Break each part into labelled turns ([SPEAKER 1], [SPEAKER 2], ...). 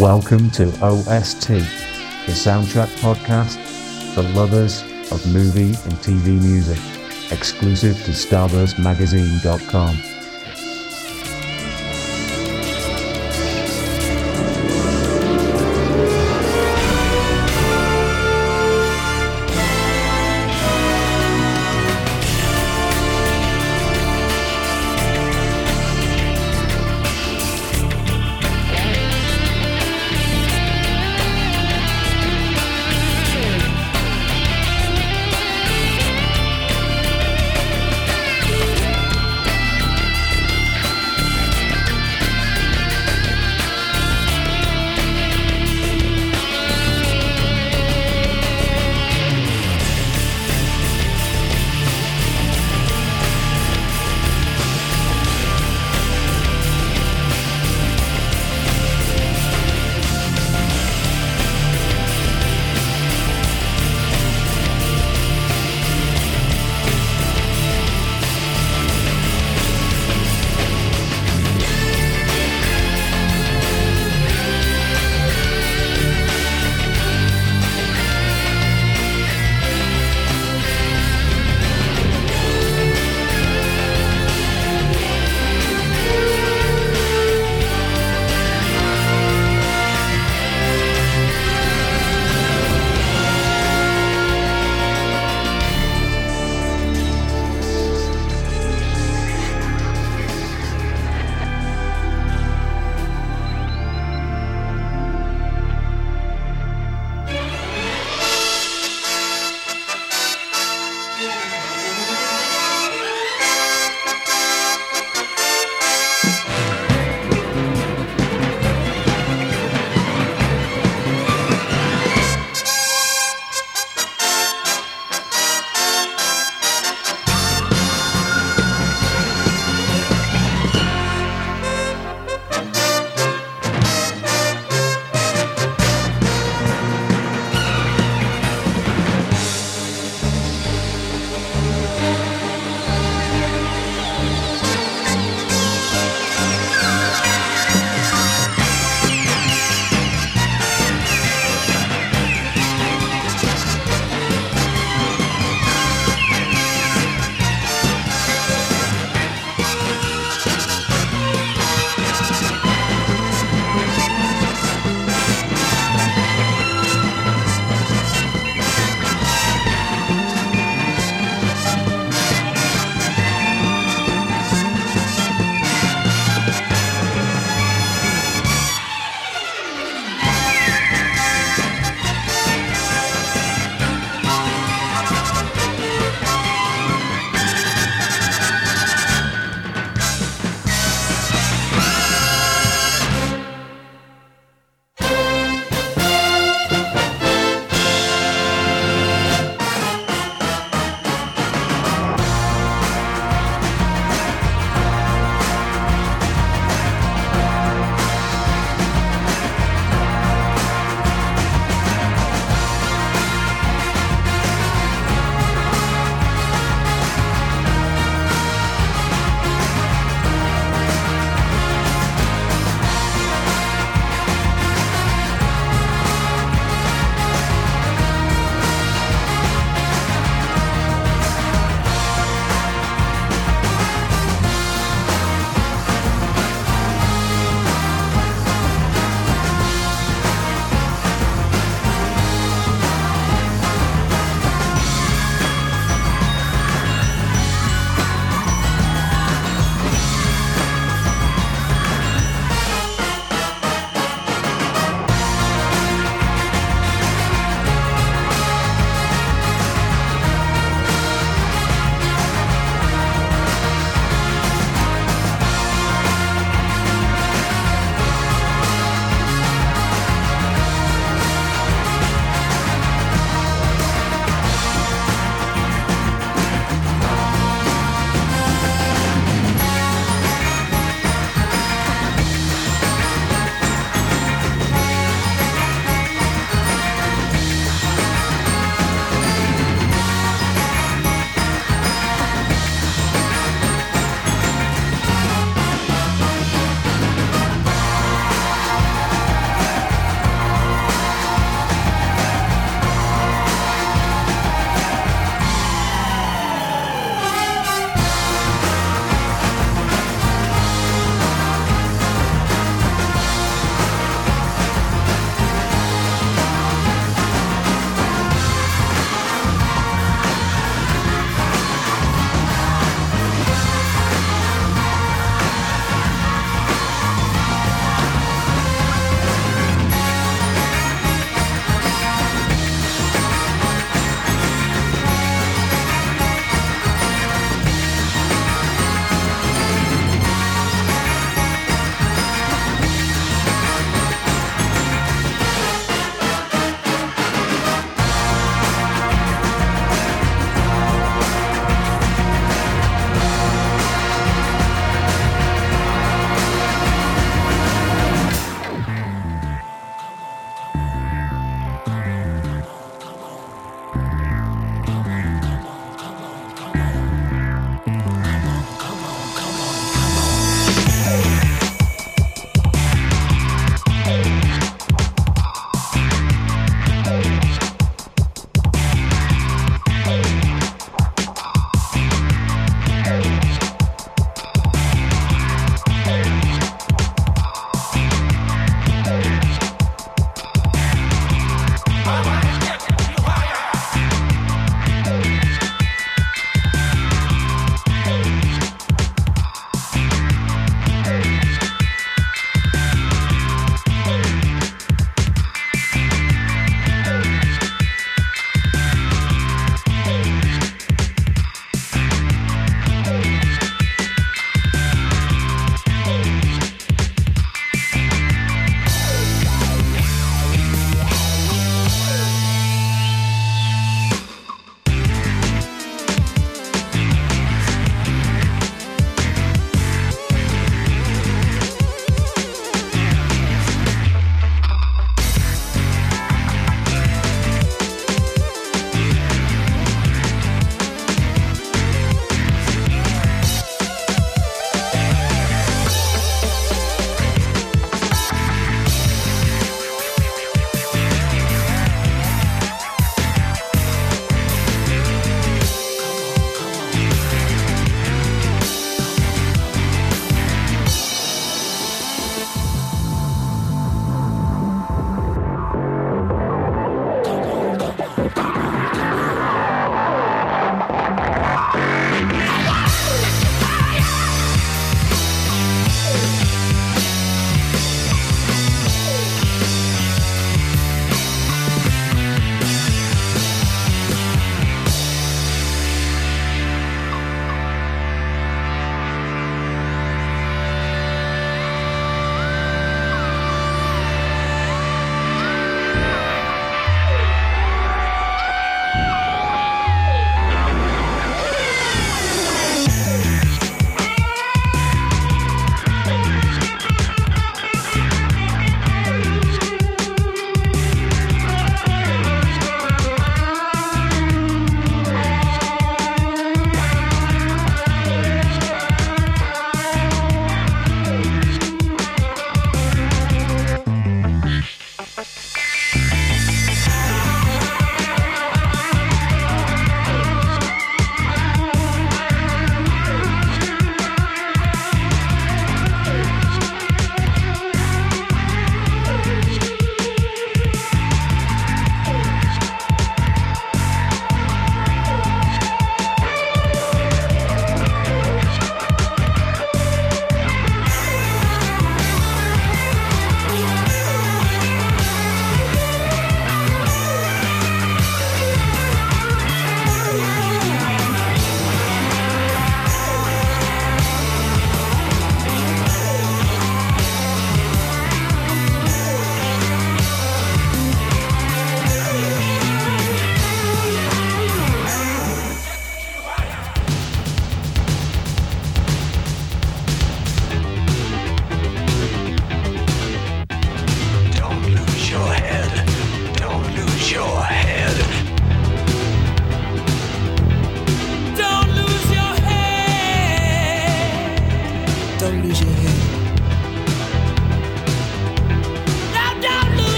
[SPEAKER 1] Welcome to OST, the soundtrack podcast for lovers of movie and TV music, exclusive to StarburstMagazine.com.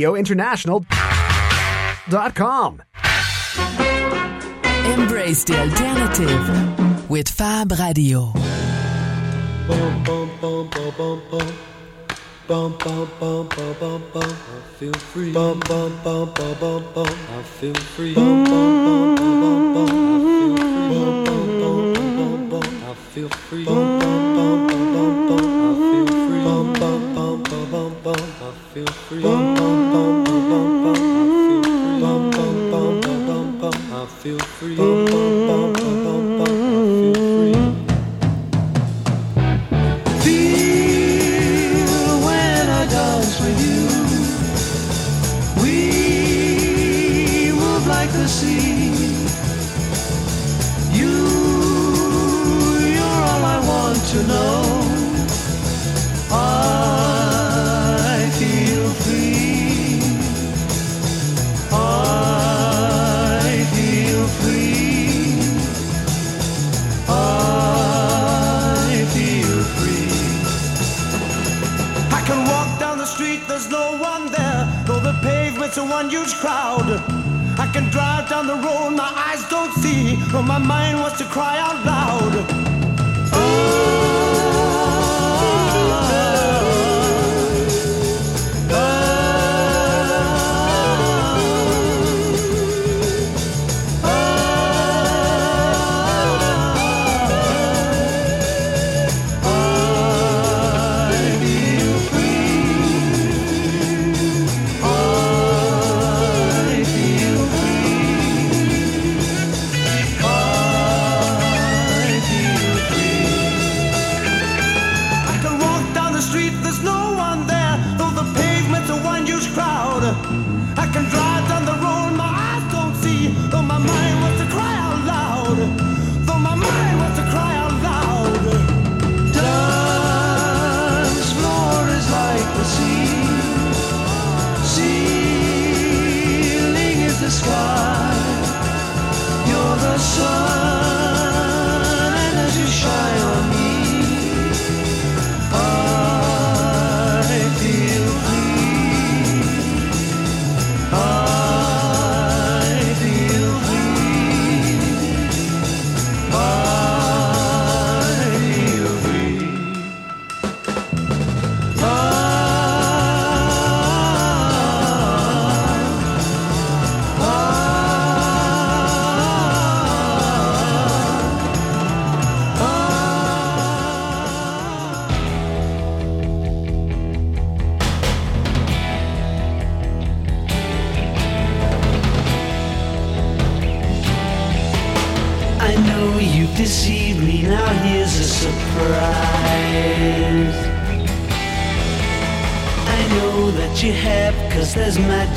[SPEAKER 2] radiointernational.com.
[SPEAKER 3] Embrace the alternative with Fab Radio.
[SPEAKER 4] Bum, bum, bum, bum bum bum bum bum bum I feel free bum bum bum bum bum bum I feel free bum bum bum bum bum bum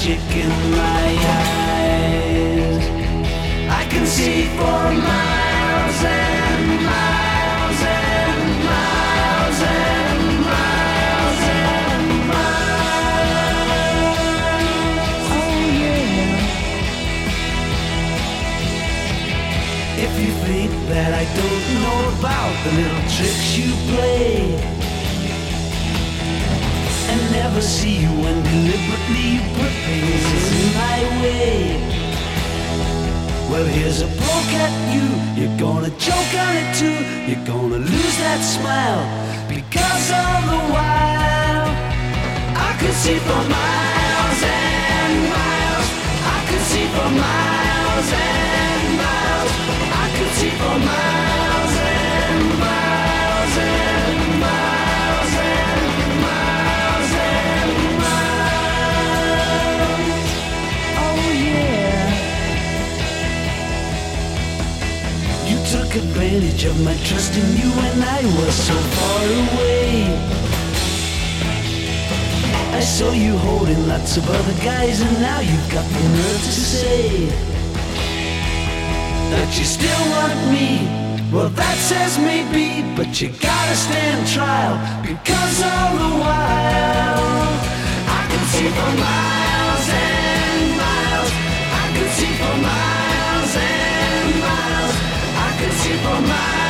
[SPEAKER 5] magic in my eyes. I can see for miles and miles and miles and miles and miles. Oh yeah. If you think that I don't know about the little tricks you play never see you when deliberately you put things in my way. Well, here's a poke at you. You're gonna choke on it too. You're gonna lose that smile because all the while I could see for miles and miles. I could see for miles and miles. I could see for miles took advantage of my trust in you when I was so far away. I saw you holding lots of other guys, and now you've got the nerve to say that you still want me. Well, that says maybe, but you gotta stand trial because all the while I can see for miles and miles. I can see for miles. I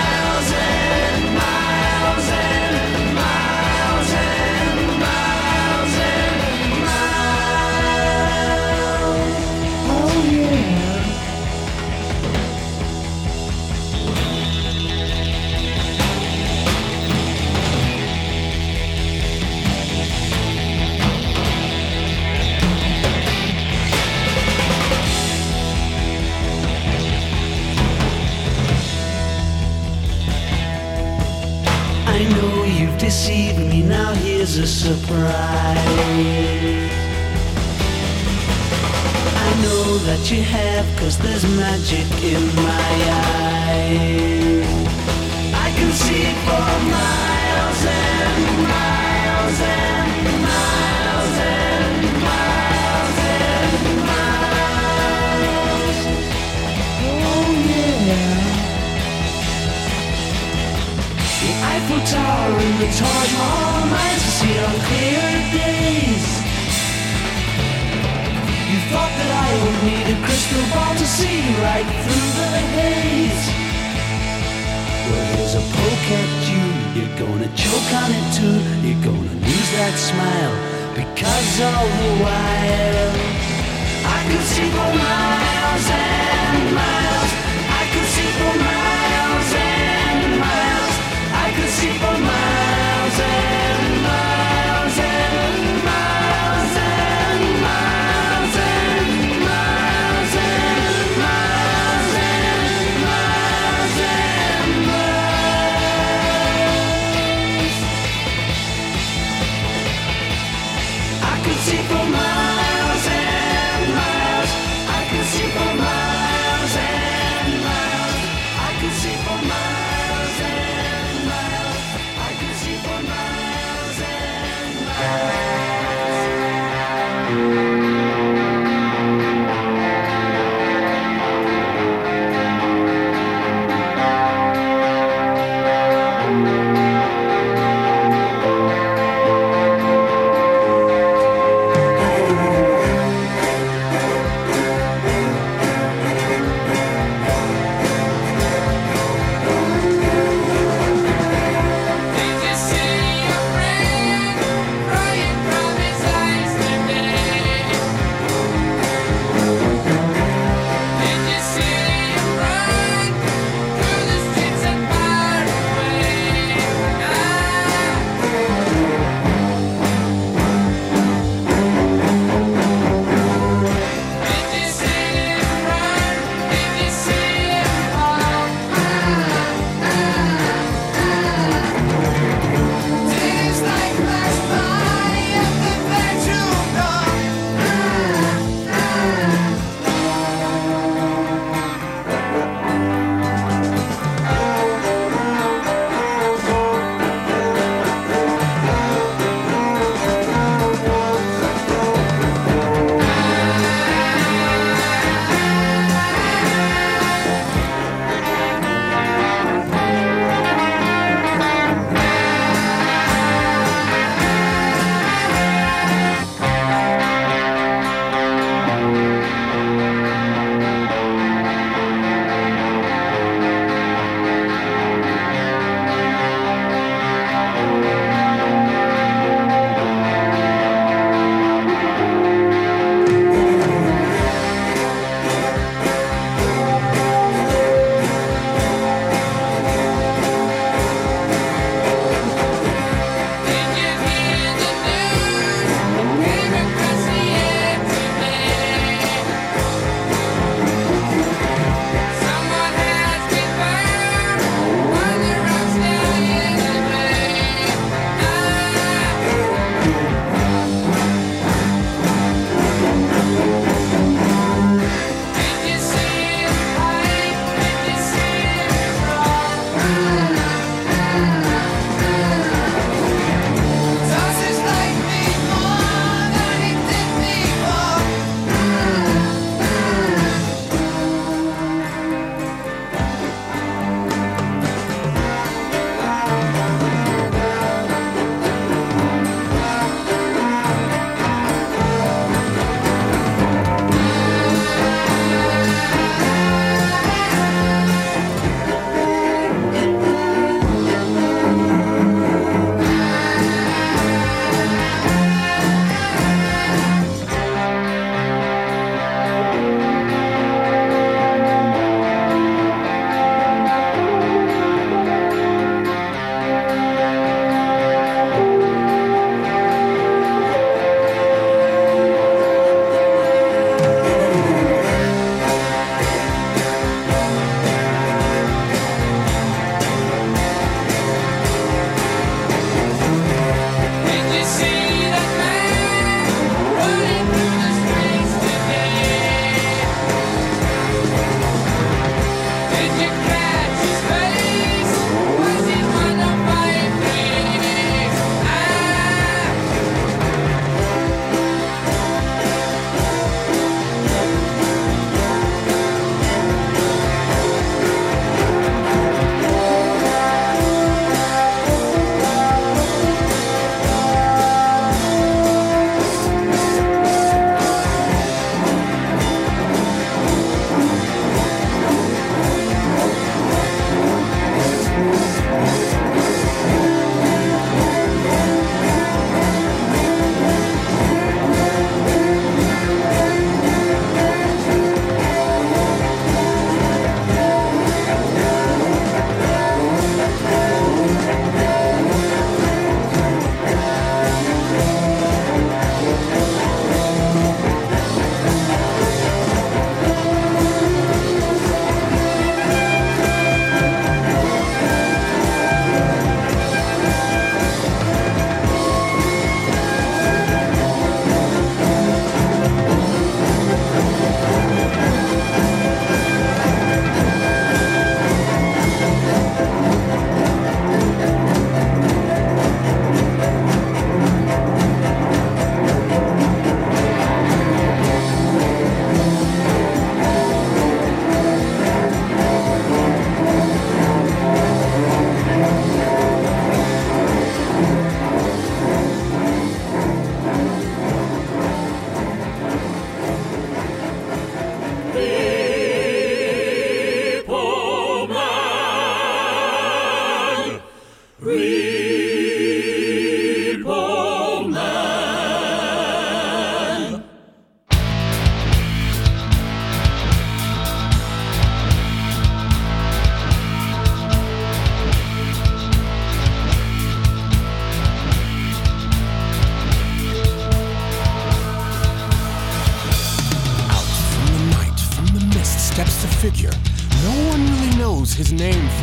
[SPEAKER 5] surprise. I know that you have, cause there's magic in my eyes. I can see for miles and miles and Tower and the Taj Mahal nights I see on clear days. You thought that I would need a crystal ball to see right through the haze. Well, here's a poke at you. You're gonna choke on it too. You're gonna lose that smile because all the while I could see for miles and miles. I could see for miles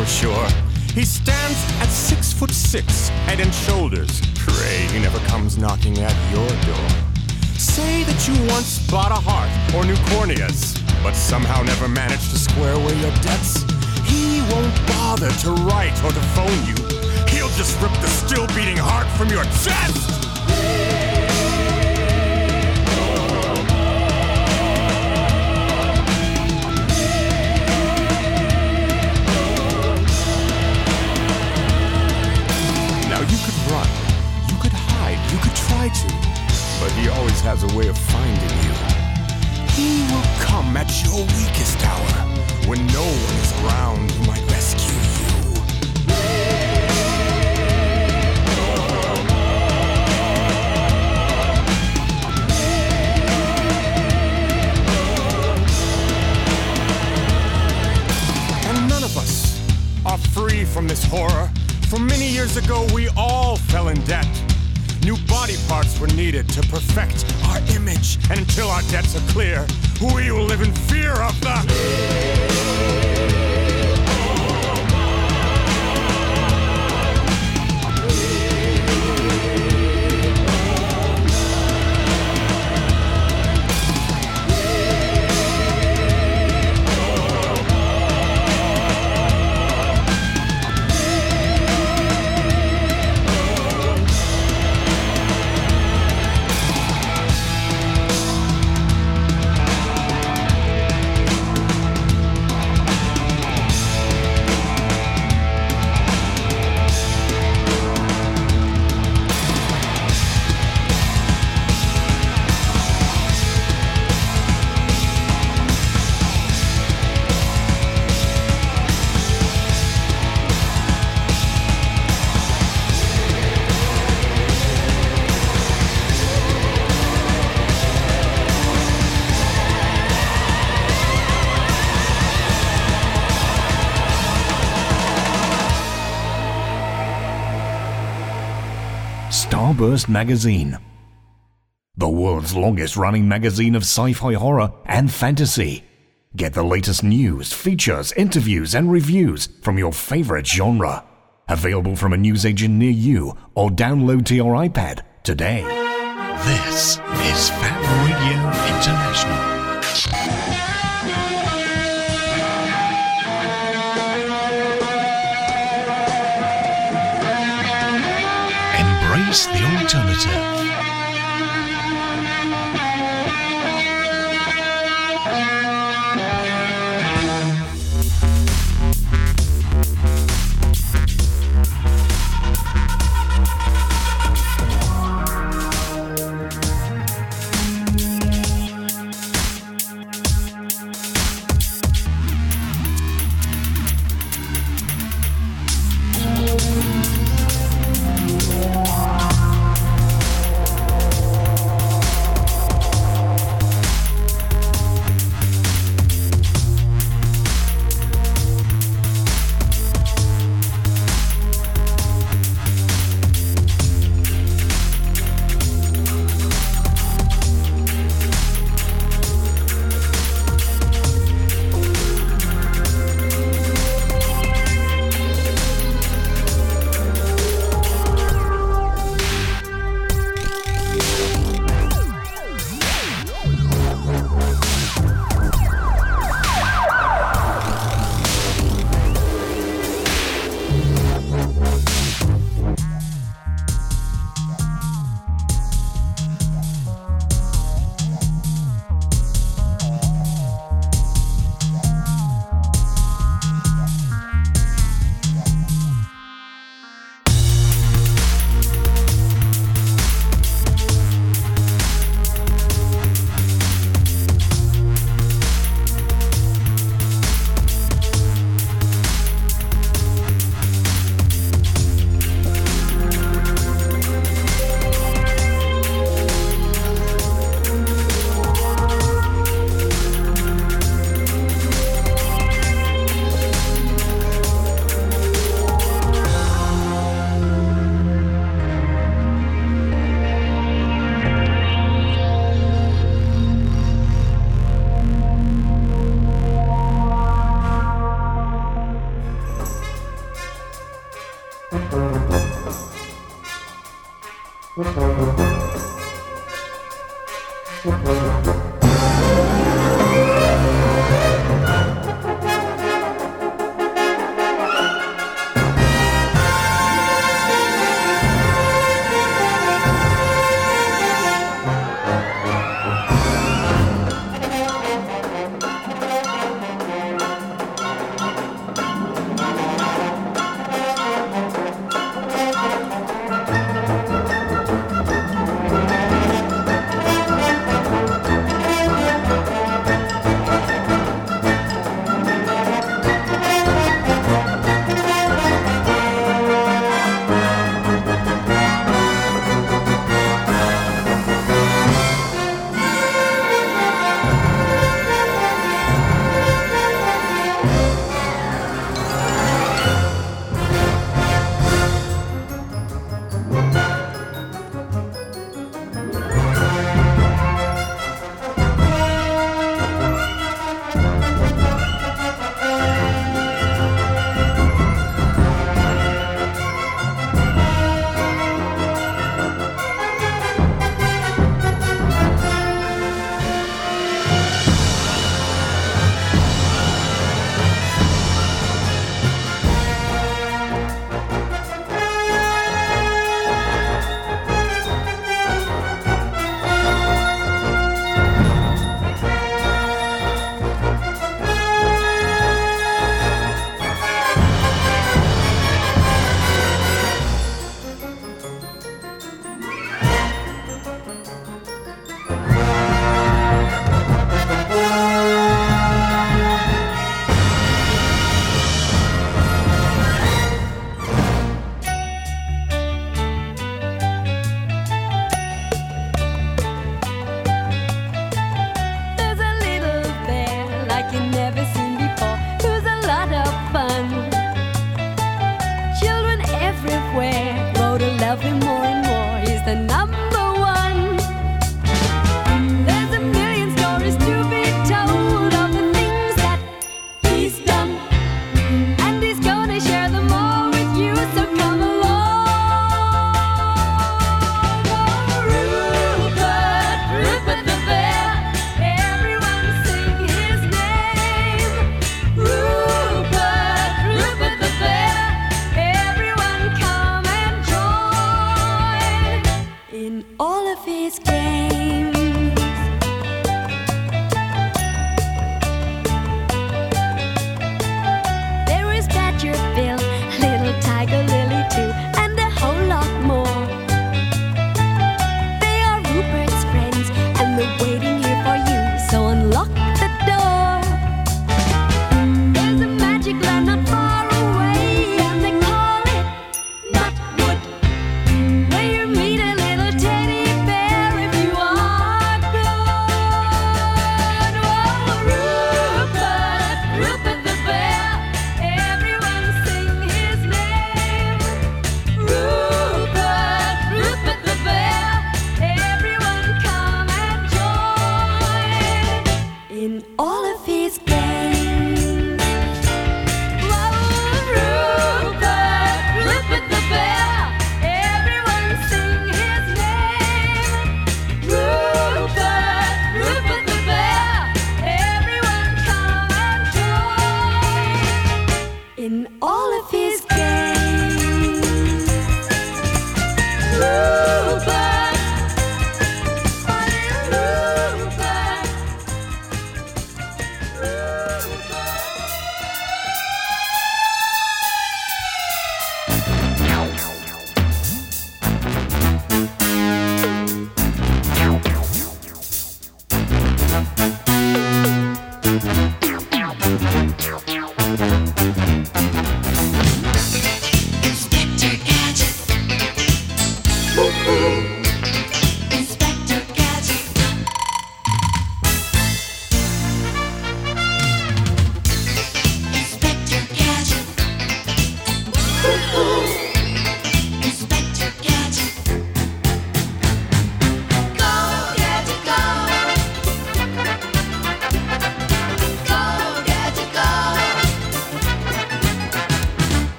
[SPEAKER 5] for
[SPEAKER 6] sure. He stands at six foot six, head and shoulders. Pray he never comes knocking at your door. Say that you once bought a heart or new corneas, but somehow never managed to square away your debts. He won't bother to write or to phone you. He'll just rip the still beating heart from your chest. He always has a way of finding you. He will come at your weakest hour when no one is around who might rescue you. And none of us are free from this horror. For many years ago, we all fell in debt. New body parts were needed to perfect our image. And until our debts are clear, we will live in fear of the.
[SPEAKER 7] Starburst Magazine. The world's longest running magazine of sci fi horror and fantasy. Get the latest news, features, interviews, and reviews from your favorite genre. Available from a newsagent near you or download to your iPad today. This is Fab Radio International. Embrace the alternative.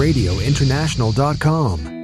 [SPEAKER 3] FabRadioInternational.com.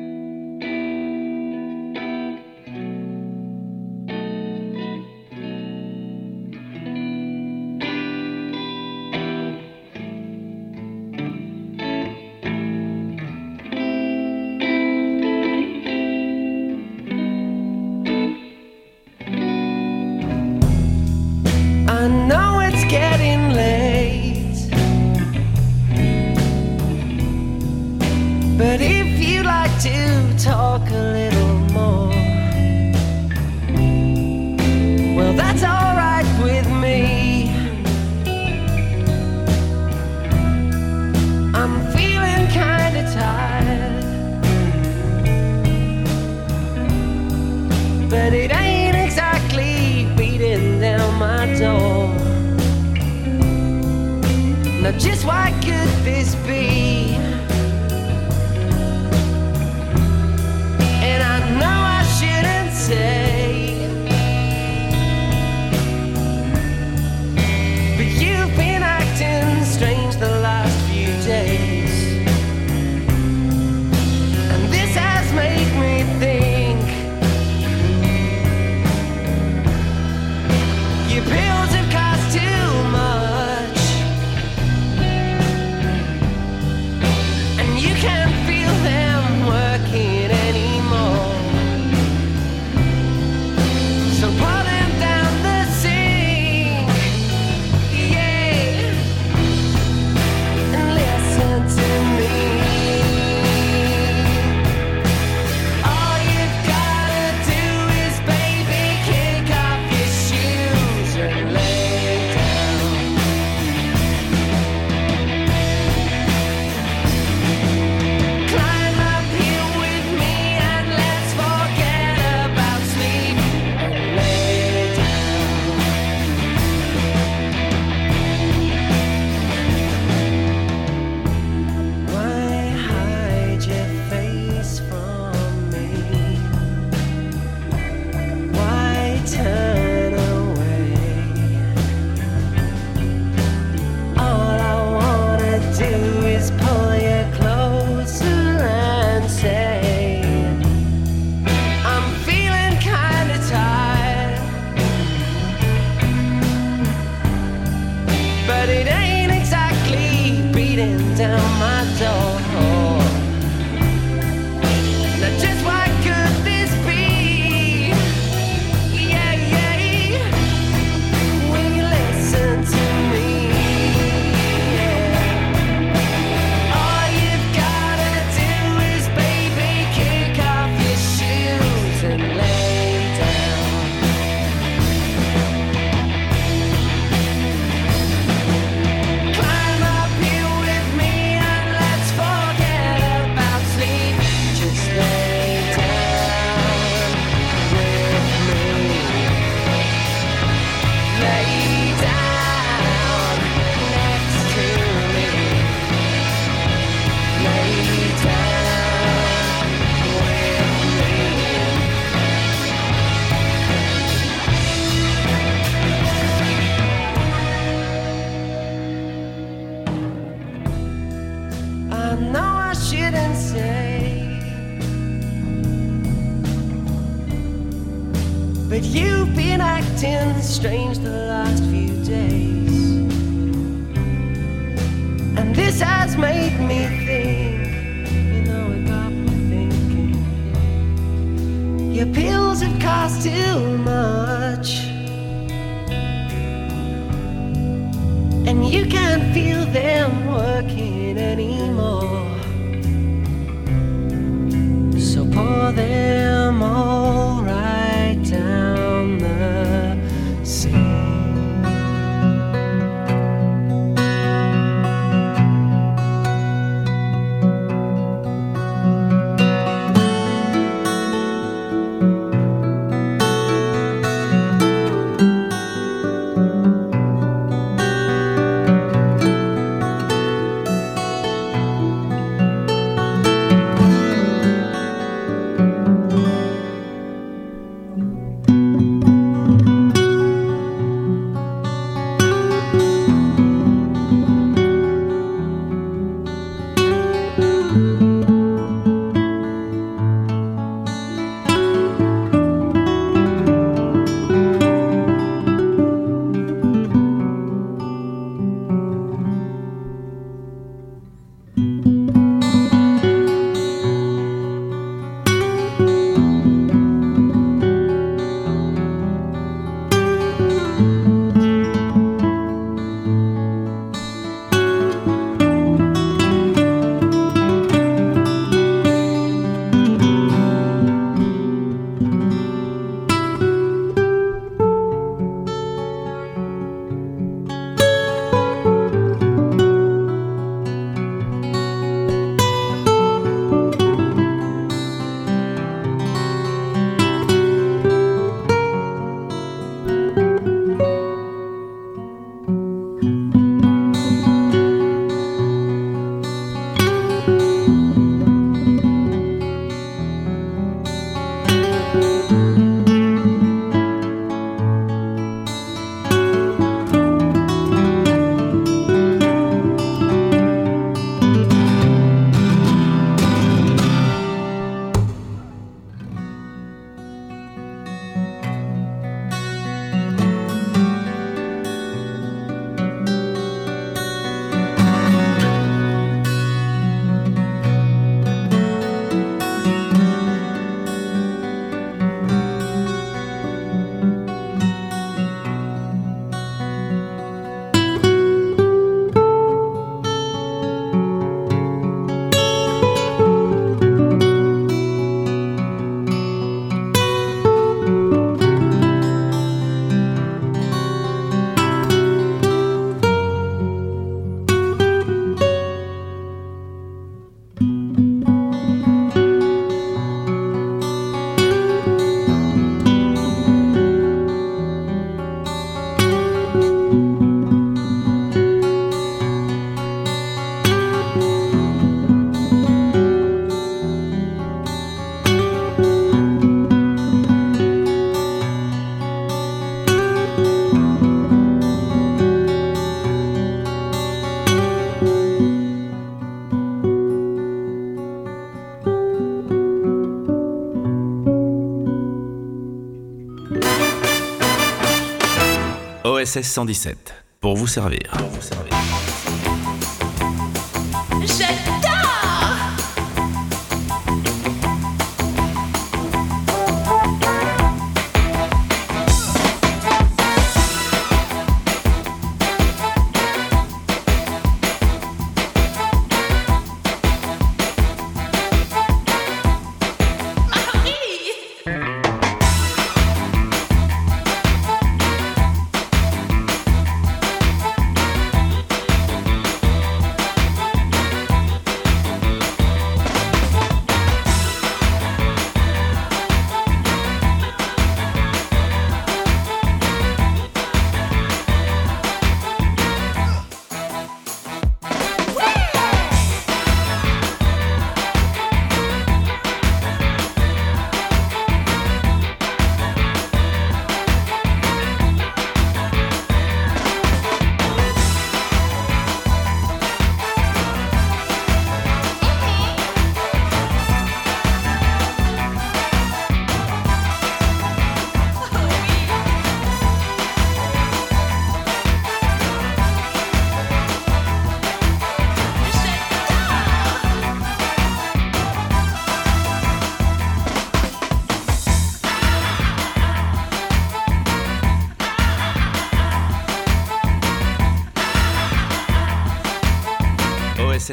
[SPEAKER 5] 1617 pour
[SPEAKER 8] vous servir. Pour vous servir.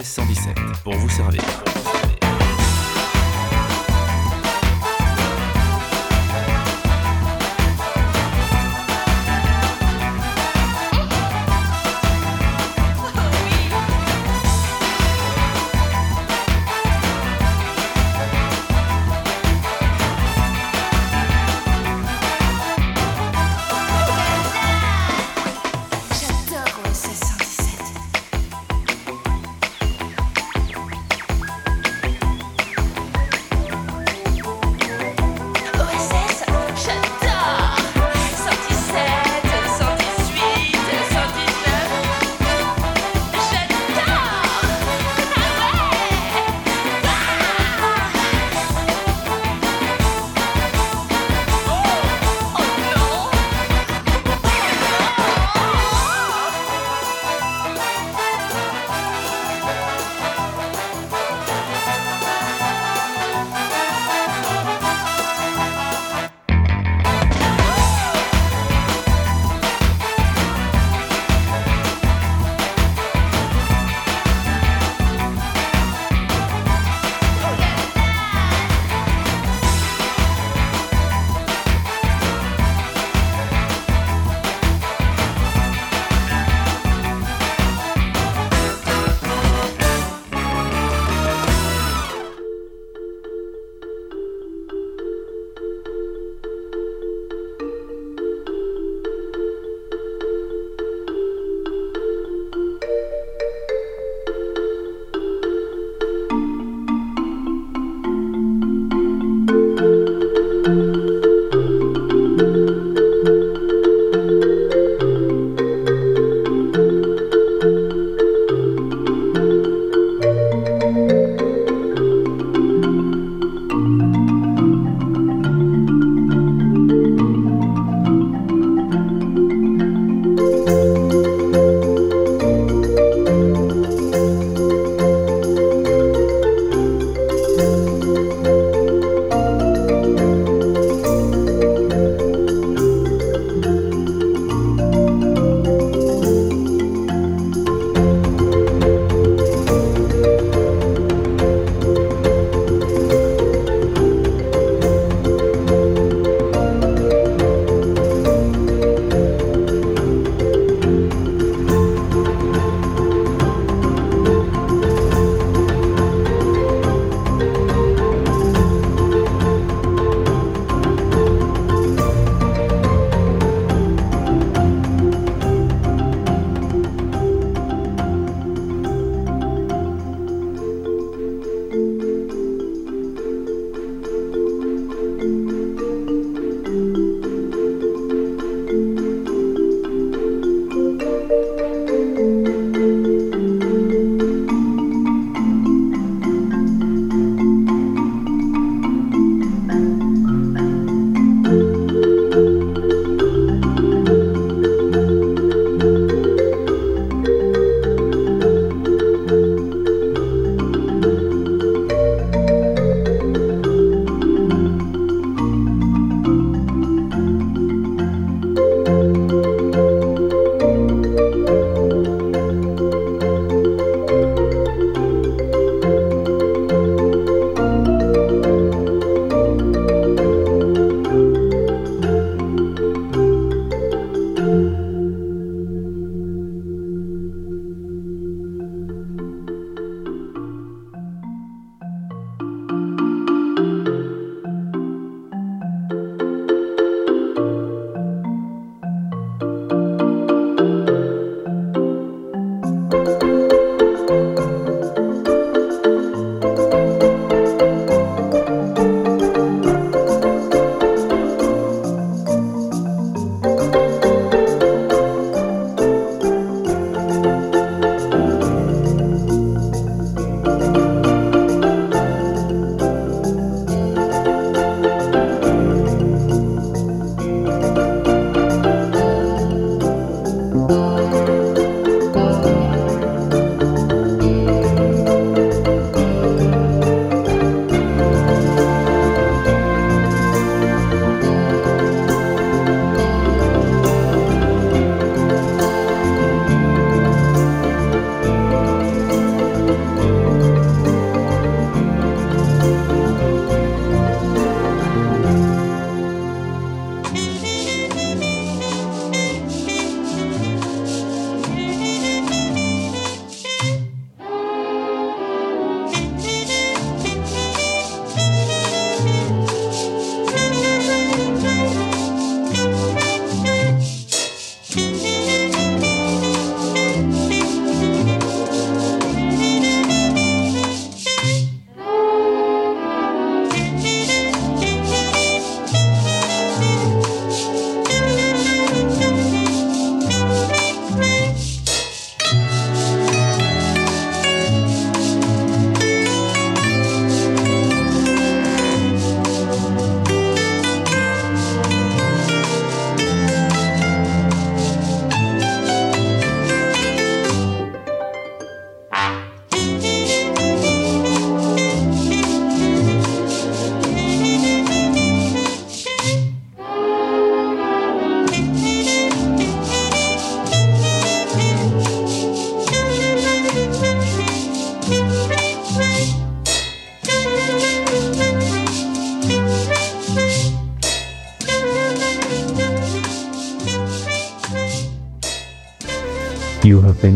[SPEAKER 9] 1317 pour vous servir.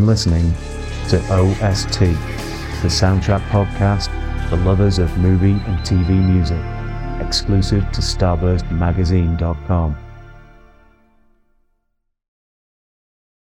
[SPEAKER 1] Listening to OST, the soundtrack podcast for lovers of movie and TV music, exclusive to StarburstMagazine.com.